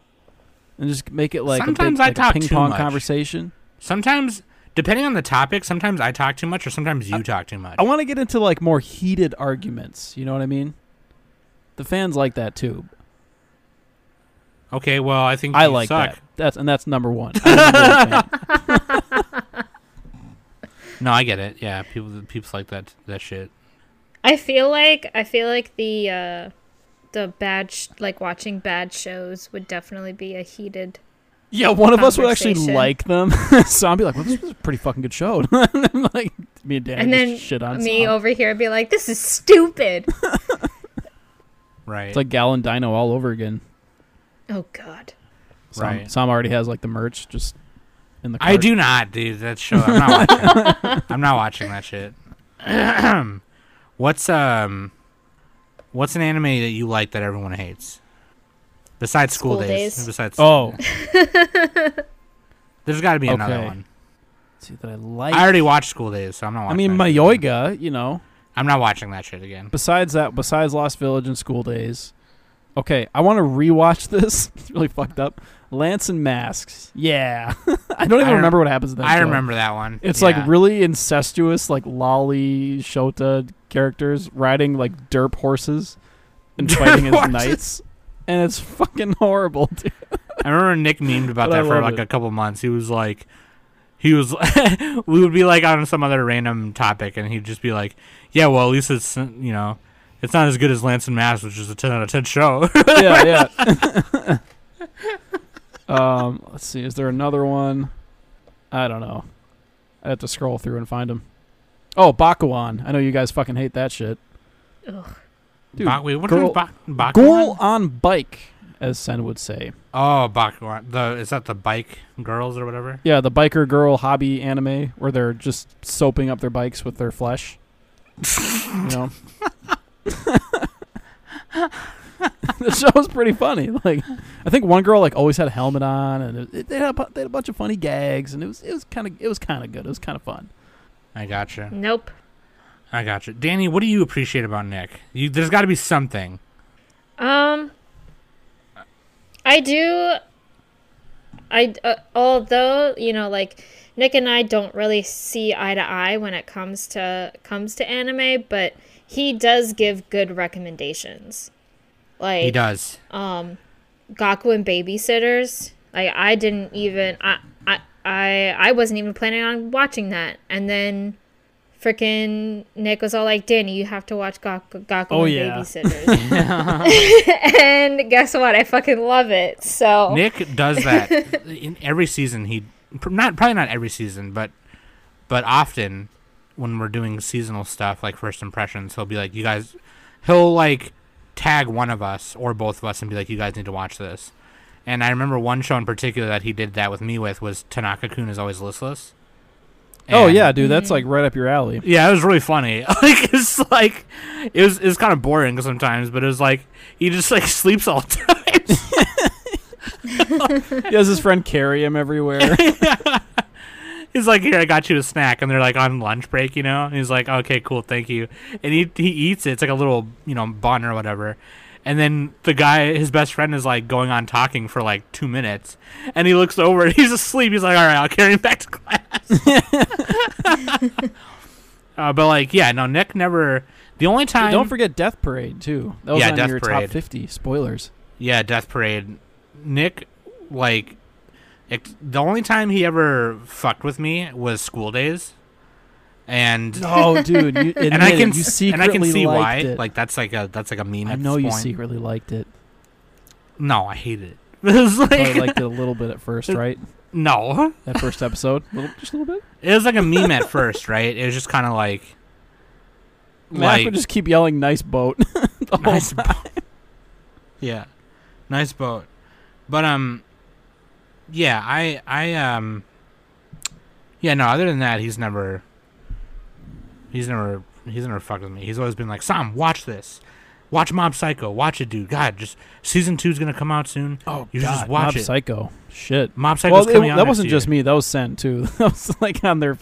and just make it like Sometimes a I big, like talk a too ping pong much. conversation. Sometimes, depending on the topic, sometimes I talk too much or sometimes you talk too much. I want to get into like more heated arguments. You know what I mean? The fans like that too. Okay, well, I think I you like suck. that. That's and that's number one. I'm a big fan. No, I get it. Yeah, people people like that that shit. I feel like I feel like the uh the bad sh- like watching bad shows would definitely be a heated. yeah, one of us would actually like them. so I'll be like, "Well, this was a pretty fucking good show." and then, like me and Dan and then shit on me some. over here be like, "This is stupid." Right. It's like Gal and Dino all over again. oh God. Sam, Right. Sam already has like the merch just in the. I do not, dude. That show. I'm not watching. I'm not watching that shit. what's um, what's an anime that you like that everyone hates? Besides School, School Days. Days. Besides, Oh, there's got to be another Okay. one. see that I like. I already watched School Days, so I'm not. I mean, that shit. Mayoiga, you know. I'm not watching that shit again. Besides that, besides Lost Village and School Days, okay, I want to rewatch this. it's really fucked up. Lance and Masques. Yeah, I don't even I rem- remember what happens in that. I show. remember that one. It's Yeah. like really incestuous, like lolly Shota characters riding like derp horses and Derp fighting as knights, and it's fucking horrible, dude. I remember Nick memed about But I that for like it. a couple months. He was like, he was, we would be like on some other random topic, and he'd just be like, "Yeah, well, at least it's you know, it's not as good as Lance and Masques, which is a ten out of ten show." yeah, yeah. um, let's see. Is there another one? I don't know. I have to scroll through and find them. Oh, Bakuon. I know you guys fucking hate that shit. Ugh. Dude, ba- wait, what girl- is ba- Bakuon? Ghoul on bike, as Sen would say. Oh, Bakuon. The is that the bike girls or whatever? Yeah, the biker girl hobby anime where they're just soaping up their bikes with their flesh. you know. the show was pretty funny. Like, I think one girl like always had a helmet on, and it, it, they, had a, they had a bunch of funny gags, and it was it was kind of it was kind of good. It was kind of fun. I gotcha. Nope. I gotcha. Danny, what do you appreciate about Nick? You, there's got to be something. Um, I do. I uh, although you know like Nick and I don't really see eye to eye when it comes to comes to anime, but he does give good recommendations. Like He does. um Gakuen Babysitters. Like I didn't even I I I, wasn't even planning on watching that. And then freaking Nick was all like, Danny, you have to watch Gaku, Gaku Oh, and yeah. babysitters. and guess what? I fucking love it. So Nick does that in every season. He not probably not every season, but but often when we're doing seasonal stuff like first impressions, he'll be like, "You guys," he'll like tag one of us or both of us and be like, "You guys need to watch this." And I remember one show in particular that he did that with me with was Tanaka Kun is always listless. oh yeah, dude, that's mm. like right up your alley. yeah, it was really funny. Like it's like it was it was kind of boring sometimes, but it was like he just like sleeps all the time. he has his friend carry him everywhere. it he's like, "Here, I got you a snack," and they're like on lunch break, you know. And he's like, "Okay, cool, thank you," and he he eats it. It's like a little, you know, bun or whatever. And then the guy, his best friend, is like going on talking for like two minutes, and he looks over and he's asleep. He's like, "All right, I'll carry him back to class." uh, but like, yeah, no, Nick never. The only time, Don't forget Death Parade too. That was Yeah, on Death your Parade. top fifty. Spoilers. Yeah, Death Parade. Nick, like, it, the only time he ever fucked with me was school days, and No, dude. You, and I can it, you secretly and I can see why. it. Like that's like a that's like a meme. I know you point. secretly liked it. No, I hate it. it like, I liked it a little bit at first, right? no, That first episode, little, just a little bit. it was like a meme at first, right? It was just kind of like, like would just keep yelling "nice boat" the whole nice time. boat. yeah, nice boat. But um, yeah, I I um, yeah, no. Other than that, he's never, he's never, he's never fucked with me. He's always been like, Sam, watch this, watch Mob Psycho, watch it, dude. God, just season two's gonna come out soon. Oh You God, just watch Mob it. Psycho. Shit. Mob Psycho's well, it- out. that wasn't year. just me. That was sent too. That was like on their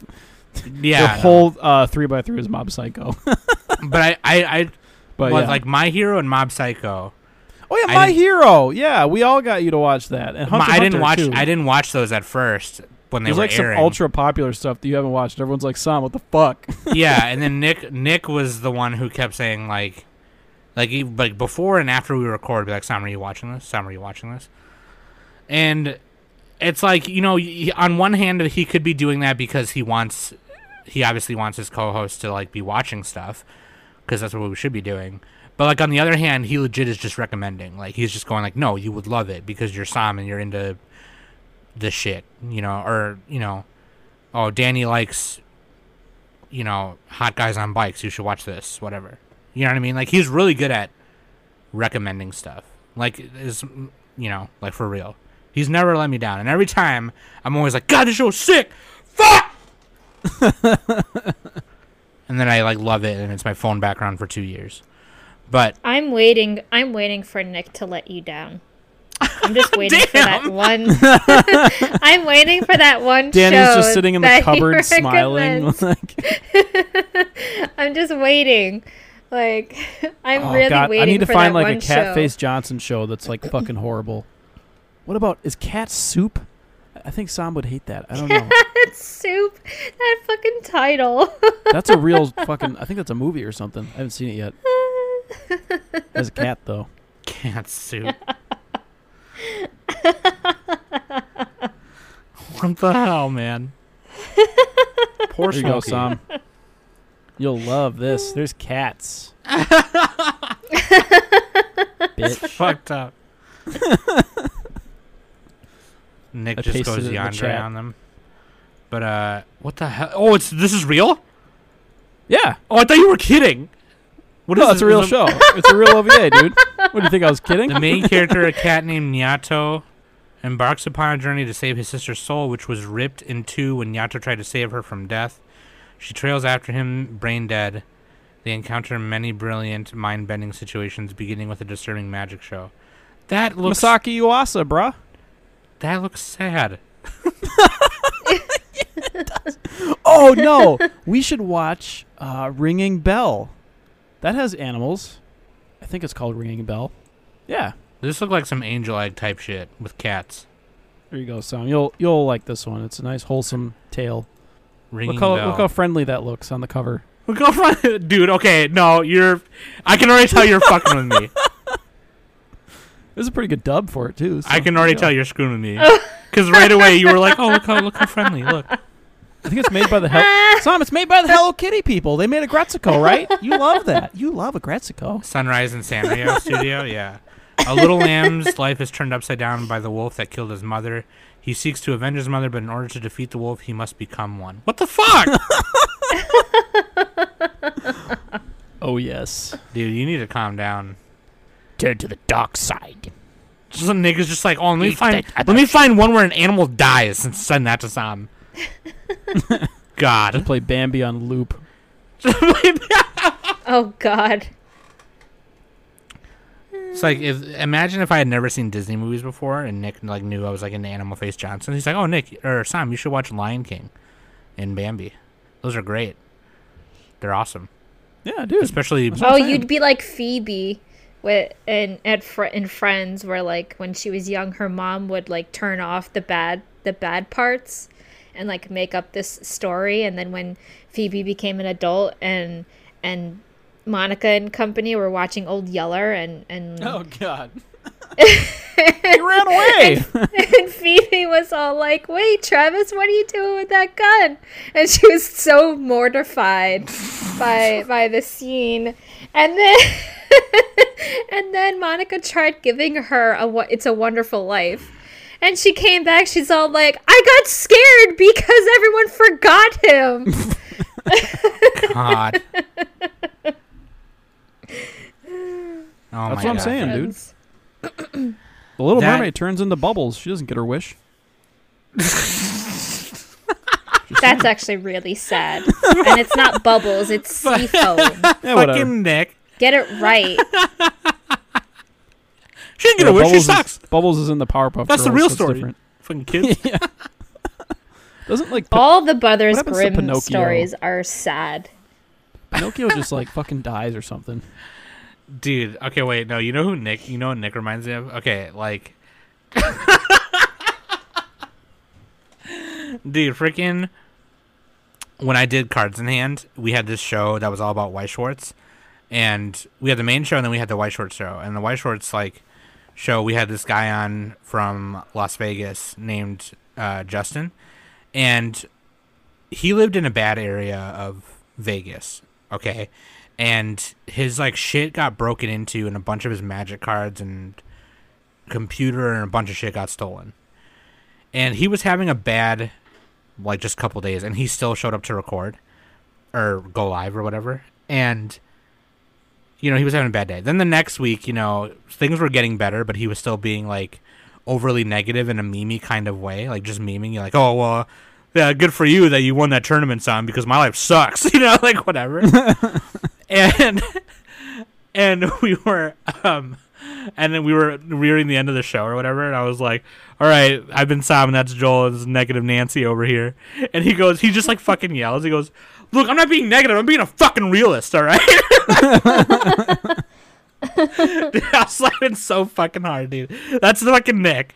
Yeah, their whole uh, three by three is Mob Psycho. but I I I but yeah. like My Hero and Mob Psycho. oh yeah, My Hero. Yeah, we all got you to watch that. And Hunter I didn't Hunter, watch too. I didn't watch those at first when they There's were like airing. some ultra popular stuff that you haven't watched. Everyone's like, "Sam, what the fuck?" yeah, and then Nick Nick was the one who kept saying like, like he, like before and after we record, be like, "Sam, are you watching this? Sam, are you watching this?" And it's like you know, on one hand, he could be doing that because he wants, he obviously wants his co-host to like be watching stuff, because that's what we should be doing. But like on the other hand, he legit is just recommending. Like he's just going like, "No, you would love it because you're Sam and you're into this shit," you know, or you know, oh, Danny likes you know, hot guys on bikes, you should watch this, whatever. You know what I mean? Like he's really good at recommending stuff. Like is you know, like for real. He's never let me down. And every time I'm always like, God, this show's sick. Fuck And then I like love it and it's my phone background for two years. But I'm waiting. I'm waiting for Nick to let you down. I'm just waiting for that one. I'm waiting for that one Danny's show just sitting in the cupboard smiling. like, I'm just waiting. Like I'm oh really God, waiting I need to for find like a one Cat show. Face Johnson show that's like fucking horrible. What about is cat soup? I think Sam would hate that. I don't know. That soup. That fucking title. That's a real fucking. I think that's a movie or something. I haven't seen it yet. As a cat though. can't sue. what the hell, man? Poor There you go, Sam. You'll love this. There's cats. Bitch. fucked up. Nick I just goes it the yandere on them. But uh, what the hell? Oh, it's this is real. Yeah. Oh, I thought you were kidding. What No, is it's a real show. It's a real OVA, dude. What do you think I was kidding? The main character, a cat named Nyatta, embarks upon a journey to save his sister's soul, which was ripped in two when Nyatta tried to save her from death. She trails after him, brain dead. They encounter many brilliant, mind-bending situations, beginning with a disturbing magic show. That looks Masaaki Yuasa, bruh. that looks sad. Oh no, we should watch uh, Ringing Bell. That has animals. I think it's called Ringing Bell. Yeah, This looked like some angel egg type shit with cats. there you go, Sam. You'll you'll like this one. It's a nice wholesome tale. Ringing Look how bell. look how friendly that looks on the cover. Look how fun- dude. Okay, no, you're. I can already tell you're fucking with me. There's a pretty good dub for it too. so I can already you tell you're screwing with me. Because right away you were like, "Oh, look how look how friendly! Look, I think it's made by the Hel- Sam. It's made by the Hello Kitty people. They made Aggretsuko, right? You love that. You love Aggretsuko. Sunrise in Sanrio Studio. Yeah, a little lamb's life is turned upside down by the wolf that killed his mother. He seeks to avenge his mother, but in order to defeat the wolf, he must become one. What the fuck, Oh yes. dude? You need to calm down. Turn to the dark side. Some nigga's just like, oh, let me Eat find, let me find one where an animal dies and send that to Sam. God. Just play Bambi on loop. Oh God. It's like if imagine if I had never seen Disney movies before and Nick like knew I was like an Animal Face Johnson. He's like, "Oh, Nick or Sam, you should watch Lion King." and Bambi. Those are great. They're awesome, Yeah, dude. especially Oh, saying. you'd be like Phoebe with in at fr- in Friends, where like when she was young, her mom would like turn off the bad the bad parts and like make up this story, and then when Phoebe became an adult and and Monica and company were watching Old Yeller and and Oh God. he ran away. and Phoebe was all like, "Wait, Travis, what are you doing with that gun?" And she was so mortified by by the scene. And then and then Monica tried giving her a what it's a wonderful life. And she came back, she's all like, "I got scared because everyone forgot him." God. Oh That's my what I'm God. saying, dude. The Little That- Mermaid turns into bubbles. She doesn't get her wish. That's actually really sad. and it's not bubbles, it's sea foam. Yeah. Fucking Nick. Get it right. She didn't get Yeah, a wish. She sucks. Is, Bubbles is in the Powerpuff That's the real story. different. Fucking kids. yeah. Doesn't like Pin- All the Brothers Grimm stories are sad. Pinocchio just like fucking dies or something? Dude, okay, wait, no, you know who Nick? You know what Nick reminds me of? Okay, like, dude, freaking. When I did Cards in Hand, we had this show that was all about Weiss Schwarz, and we had the main show, and then we had the Weiss Schwarz show, and the Weiss Schwarz like show, we had this guy on from Las Vegas named uh, Justin, and he lived in a bad area of Vegas. Okay, and his like shit got broken into and a bunch of his magic cards and computer and a bunch of shit got stolen. And he was having a bad like just a couple days and he still showed up to record or go live or whatever. And you know he was having a bad day. Then the next week you know things were getting better but he was still being like overly negative in a memey kind of way like just memeing you like oh well yeah good for you that you won that tournament son because my life sucks you know like whatever. And and we were um and then we were nearing the end of the show or whatever and i was like all right i've been sam that's joel this is negative nancy over here. And he goes he just like fucking yells. He goes look i'm not being negative i'm being a fucking realist all right dude, i was laughing so fucking hard dude that's the fucking nick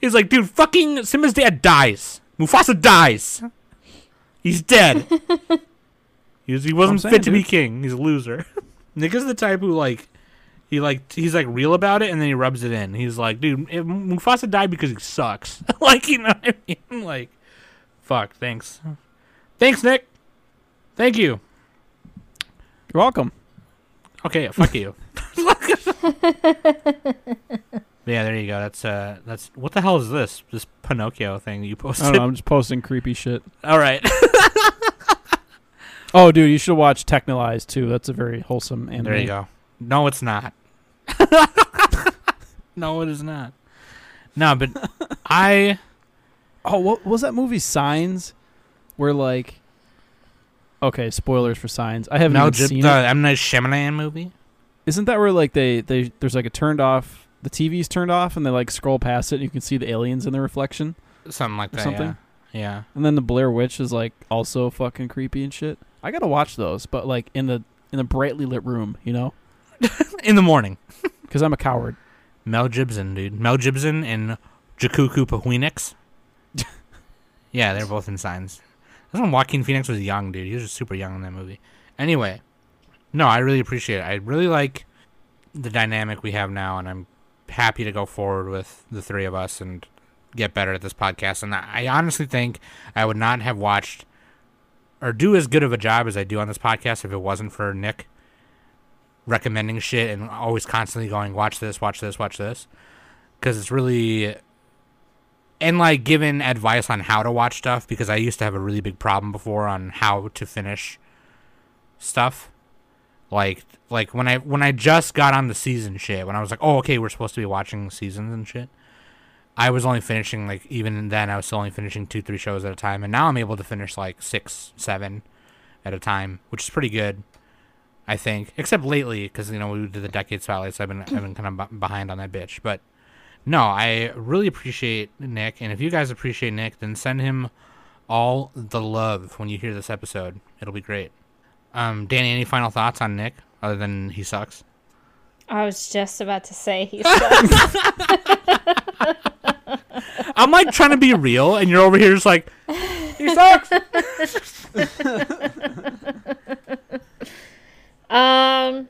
he's like dude fucking simba's dad dies mufasa dies he's dead he, was, he wasn't saying, fit to be king he's a loser nick is the type who like he like he's like real about it and then he rubs it in. He's like, dude, if Mufasa died because he sucks. like, you know what I mean? Like, fuck, thanks. Thanks, Nick. Thank you. You're welcome. Okay, fuck you. yeah, there you go. That's uh that's what the hell is this? This Pinocchio thing you I posted. don't know. I'm just posting creepy shit. All right. Oh, dude, you should watch Texhnolyze too. That's a very wholesome anime. there you go. No, it's not. no, it is not. No, but I Oh, what was that movie Signs? Where like, okay, spoilers for Signs. I haven't Mel even seen the it. M Night Shyamalan movie. Isn't that where like they they there's like a turned off the TV's turned off and they like scroll past it and you can see the aliens in the reflection Something like that. something? Yeah. And then the Blair Witch is like also fucking creepy and shit. I gotta watch those, but like in the in a brightly lit room, you know. In the morning. because I'm a coward. Mel Gibson, dude. Mel Gibson and Joaquin Phoenix. yeah, they're both in Signs. That's when Joaquin Phoenix was young, dude. He was just super young in that movie. Anyway, no, I really appreciate it. I really like the dynamic we have now, and I'm happy to go forward with the three of us and get better at this podcast. And I honestly think I would not have watched or do as good of a job as I do on this podcast if it wasn't for Nick recommending shit and always constantly going, watch this, watch this, watch this. Because it's really. And like giving advice on how to watch stuff because I used to have a really big problem before on how to finish stuff. Like like when I when I just got on the season shit, when I was like, Oh, okay, we're supposed to be watching seasons and shit. I was only finishing like even then I was still only finishing two, three shows at a time, and now I'm able to finish like six, seven at a time, which is pretty good. I think, except lately, because you know we did the decade spotlights. I've been I've been kind of b- behind on that bitch, but no, I really appreciate Nick, and if you guys appreciate Nick, then send him all the love when you hear this episode. It'll be great. Um, Danny, any final thoughts on Nick other than he sucks? I was just about to say he sucks. I'm like trying to be real, and you're over here just like he sucks. um,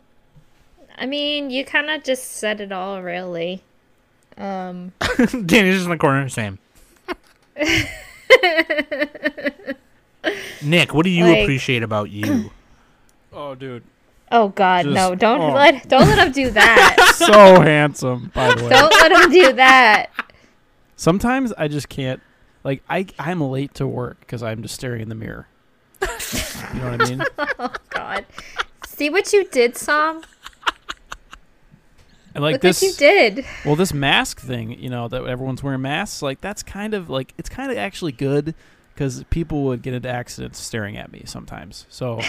I mean, you kind of just said it all, really. Um, Danny's just in the corner, same. Nick, what do you Like- appreciate about you? Oh, dude, oh God, Just- no! Don't oh. let don't let him do that. so handsome. By the way, don't let him do that. sometimes I just can't. Like I, I'm late to work because I'm just staring in the mirror. you know what I mean? Oh God, see what you did, Sam. And like Look this, what you did. well, this mask thing, you know, that everyone's wearing masks. Like that's kind of like it's kind of actually good because people would get into accidents staring at me sometimes. So,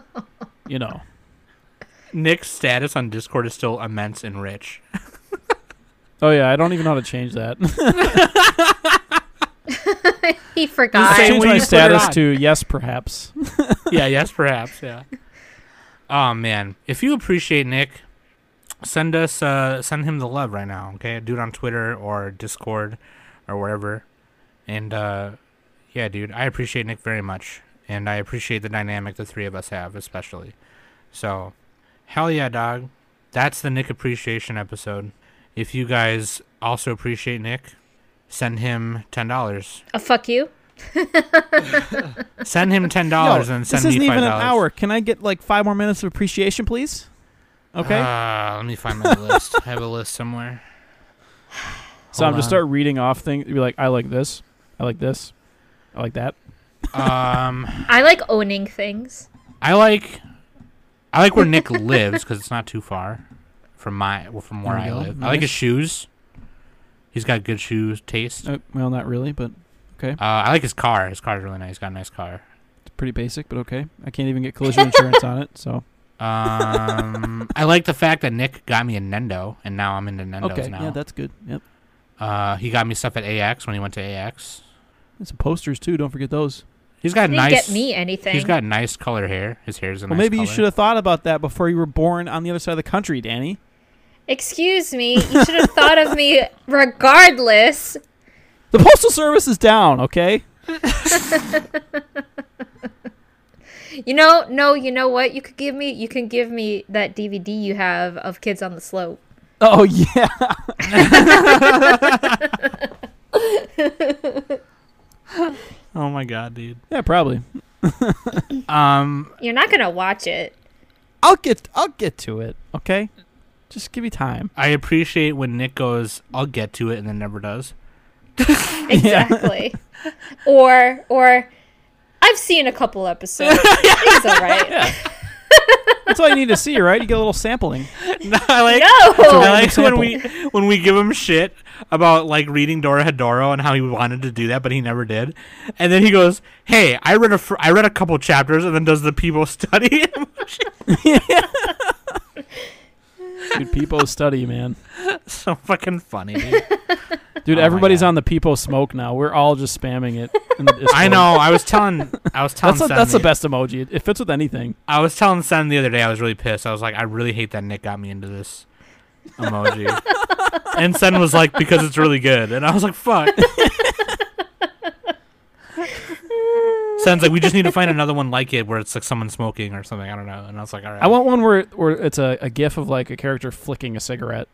you know, Nick's status on Discord is still immense and rich. oh yeah, I don't even know how to change that. He forgot. Same changed way my you put it status to yes, perhaps. yeah, yes, perhaps, yeah. Oh man, if you appreciate Nick, send us uh send him the love right now, okay? Do it on Twitter or Discord or wherever. And uh yeah, dude, I appreciate Nick very much. And I appreciate the dynamic the three of us have, especially. So, hell yeah, dog. That's the Nick appreciation episode. If you guys also appreciate Nick, send him ten dollars. Oh, fuck you. Send him ten Yo, dollars and send this isn't me five even an hour. Can I get like five more minutes of appreciation, please? Okay. Uh, let me find my list. I have a list somewhere. so I'm hold just on. start reading off things. Be like, I like this. I like this. I like that. Um, I like owning things. I like, I like where Nick lives because it's not too far from my well, from where There we I go. live. I like his shoes. He's got good shoes taste. Uh, Uh, well, not really, but okay. Uh, I like his car. His car's really nice. He's got a nice car. it's pretty basic. But okay. I can't even get collision insurance on it. So Um, I like the fact that Nick got me a Nendo, and now I'm into Nendos okay, now. yeah, that's good. Yep. uh, he got me stuff at AX when he went to AX. And some posters too. Don't forget those. He's got Didn't nice. get me anything. He's got nice color hair. His hair's a Well, nice maybe you should have thought about that before you were born on the other side of the country, Danny. Excuse me. You should have thought of me regardless. The postal service is down. Okay. You know, no, you know what? You could give me you can give me that DVD you have of Kids on the Slope. Oh yeah. Oh my god, dude. Yeah, probably. Um, You're not gonna watch it. I'll get. I'll get to it. Okay. Just give me time. I appreciate when Nick goes, "I'll get to it," and then never does. Exactly. or or I've seen a couple episodes. It's alright. That's all you need to see, right? You get a little sampling. I like. No. I like when we when we give him shit about like reading Dorohedoro and how he wanted to do that, but he never did. And then he goes, "Hey, I read a fr- I read a couple chapters," and then does the Peepo study. Dude, Peepo study, man. so fucking funny, dude. Dude, Oh my everybody's God. on the Peepo smoke now. We're all just spamming it. in the I Discord. know. I was telling. I was telling. That's, a, Sen that's the the- best emoji. It, it fits with anything. I was telling Sen the other day. I was really pissed. I was like, I really hate that Nick got me into this emoji. and Sen was like, because it's really good. And I was like, fuck. Sen's like, we just need to find another one like it where it's like someone smoking or something. I don't know. And I was like, all right. I want one where where it's a, a gif of like a character flicking a cigarette.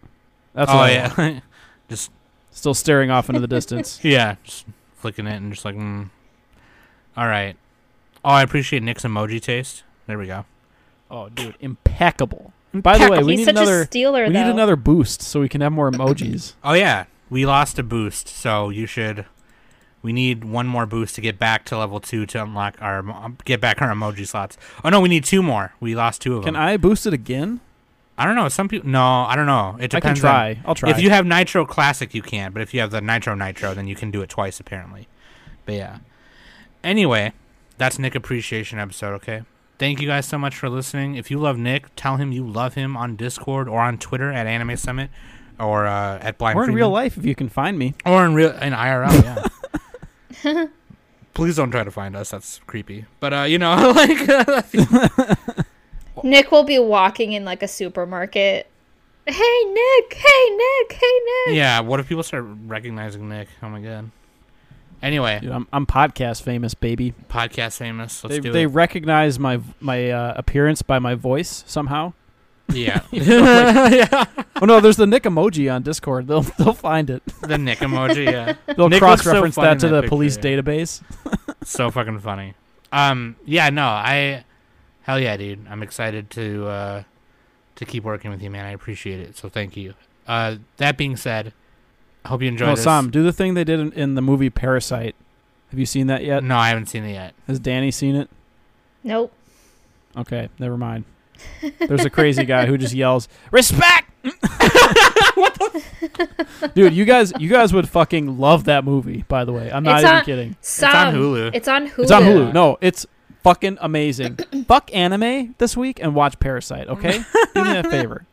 That's Oh what I yeah, just Still staring off into the distance. yeah, just flicking it and just like, mm. all right. Oh, I appreciate Nick's emoji taste. There we go. Oh, dude, impeccable. By the way, we He's need such another. a stealer We though. need another boost so we can have more emojis. Oh yeah, we lost a boost, so you should. We need one more boost to get back to level two to unlock our get back our emoji slots. Oh no, we need two more. We lost two of them. Can. I boost it again? I don't know. Some people. No, I don't know. It depends. I can depends. on- try. I'll try. If you have Nitro Classic, you can. But if you have the Nitro Nitro, then you can do it twice apparently. But yeah. Anyway, that's Nick Appreciation episode. Okay. Thank you guys so much for listening. If you love Nick, tell him you love him on Discord or on Twitter at Anime Summit or uh, at Blind or in Freeman. real life, if you can find me. or in real in IRL. Yeah. Please don't try to find us. That's creepy. But uh, you know, like Nick will be walking in like a supermarket. Hey Nick! Hey Nick! Hey Nick! yeah. What if people start recognizing Nick? Oh my god. Anyway, Dude, I'm, I'm podcast famous, baby. podcast famous. Let's They, do they it. recognize my my uh, appearance by my voice somehow. Yeah. yeah. Oh no, there's the Nick emoji on Discord. They'll they'll find it. the Nick emoji. Yeah. They'll Nick cross reference funny that to that the police picture, database. so fucking funny. Um, yeah, no, I, hell yeah, dude, I'm excited to uh, to keep working with you, man. I appreciate it. So thank you. Uh, that being said, I hope you enjoy. This. Sam, do the thing they did in, in the movie Parasite. Have you seen that yet? No, I haven't seen it yet. Has Danny seen it? Nope. Okay, never mind. There's a crazy guy who just yells respect. Dude, you guys, you guys would fucking love that movie. By the way, I'm not It's even on- kidding. Some, on Hulu. It's on Hulu. It's on Hulu. No, it's fucking amazing. Fuck anime this week and watch Parasite. Okay, do me a favor.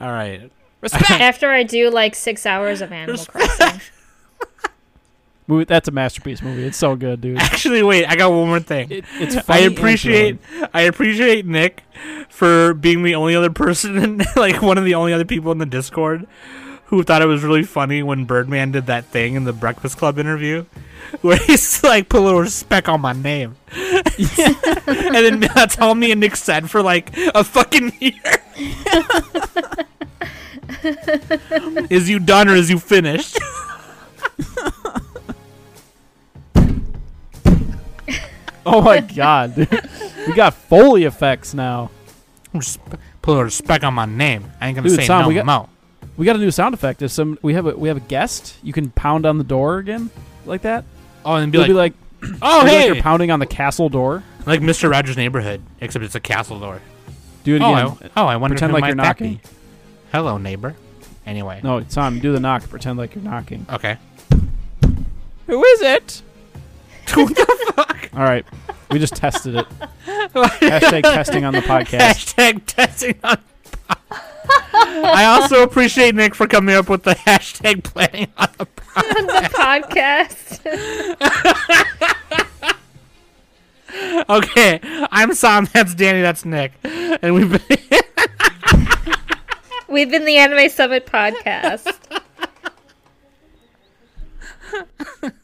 All right. Respect. After I do like six hours of Animal Crossing. movie, that's a masterpiece movie. It's so good, dude. Actually, wait, I got one more thing. It, it's I funny and appreciate. I appreciate Nick for being the only other person, in, like one of the only other people in the Discord who thought it was really funny when Birdman did that thing in the Breakfast Club interview, where he's like, "Put a little respect on my name," and then that's all me and Nick said for like a fucking year. is you done or is you finished? Oh my god, dude. we got Foley effects now. Respe- Put a little respect on my name. I ain't gonna Dude, say Sam, no we got- mo. We got a new sound effect. If some we have a we have a guest, you can pound on the door again like that. Oh, and be It'll like, be like, oh it'll be hey, like you're pounding on the castle door. Like Mr. Rogers' Neighborhood, except it's a castle door. Do it Oh, again. I, oh, I wonder Pretend who like might you're that knocking. be. Hello, neighbor. Anyway, No, Tom, do the knock. Pretend like you're knocking. okay. Who is it? what the fuck? All right, we just tested it. Hashtag testing on the podcast. Hashtag testing on. I also appreciate Nick for coming up with the hashtag planning on the podcast. the podcast. okay, I'm Sam. That's Danny. That's Nick, and we've been we've been the Anime Summit podcast.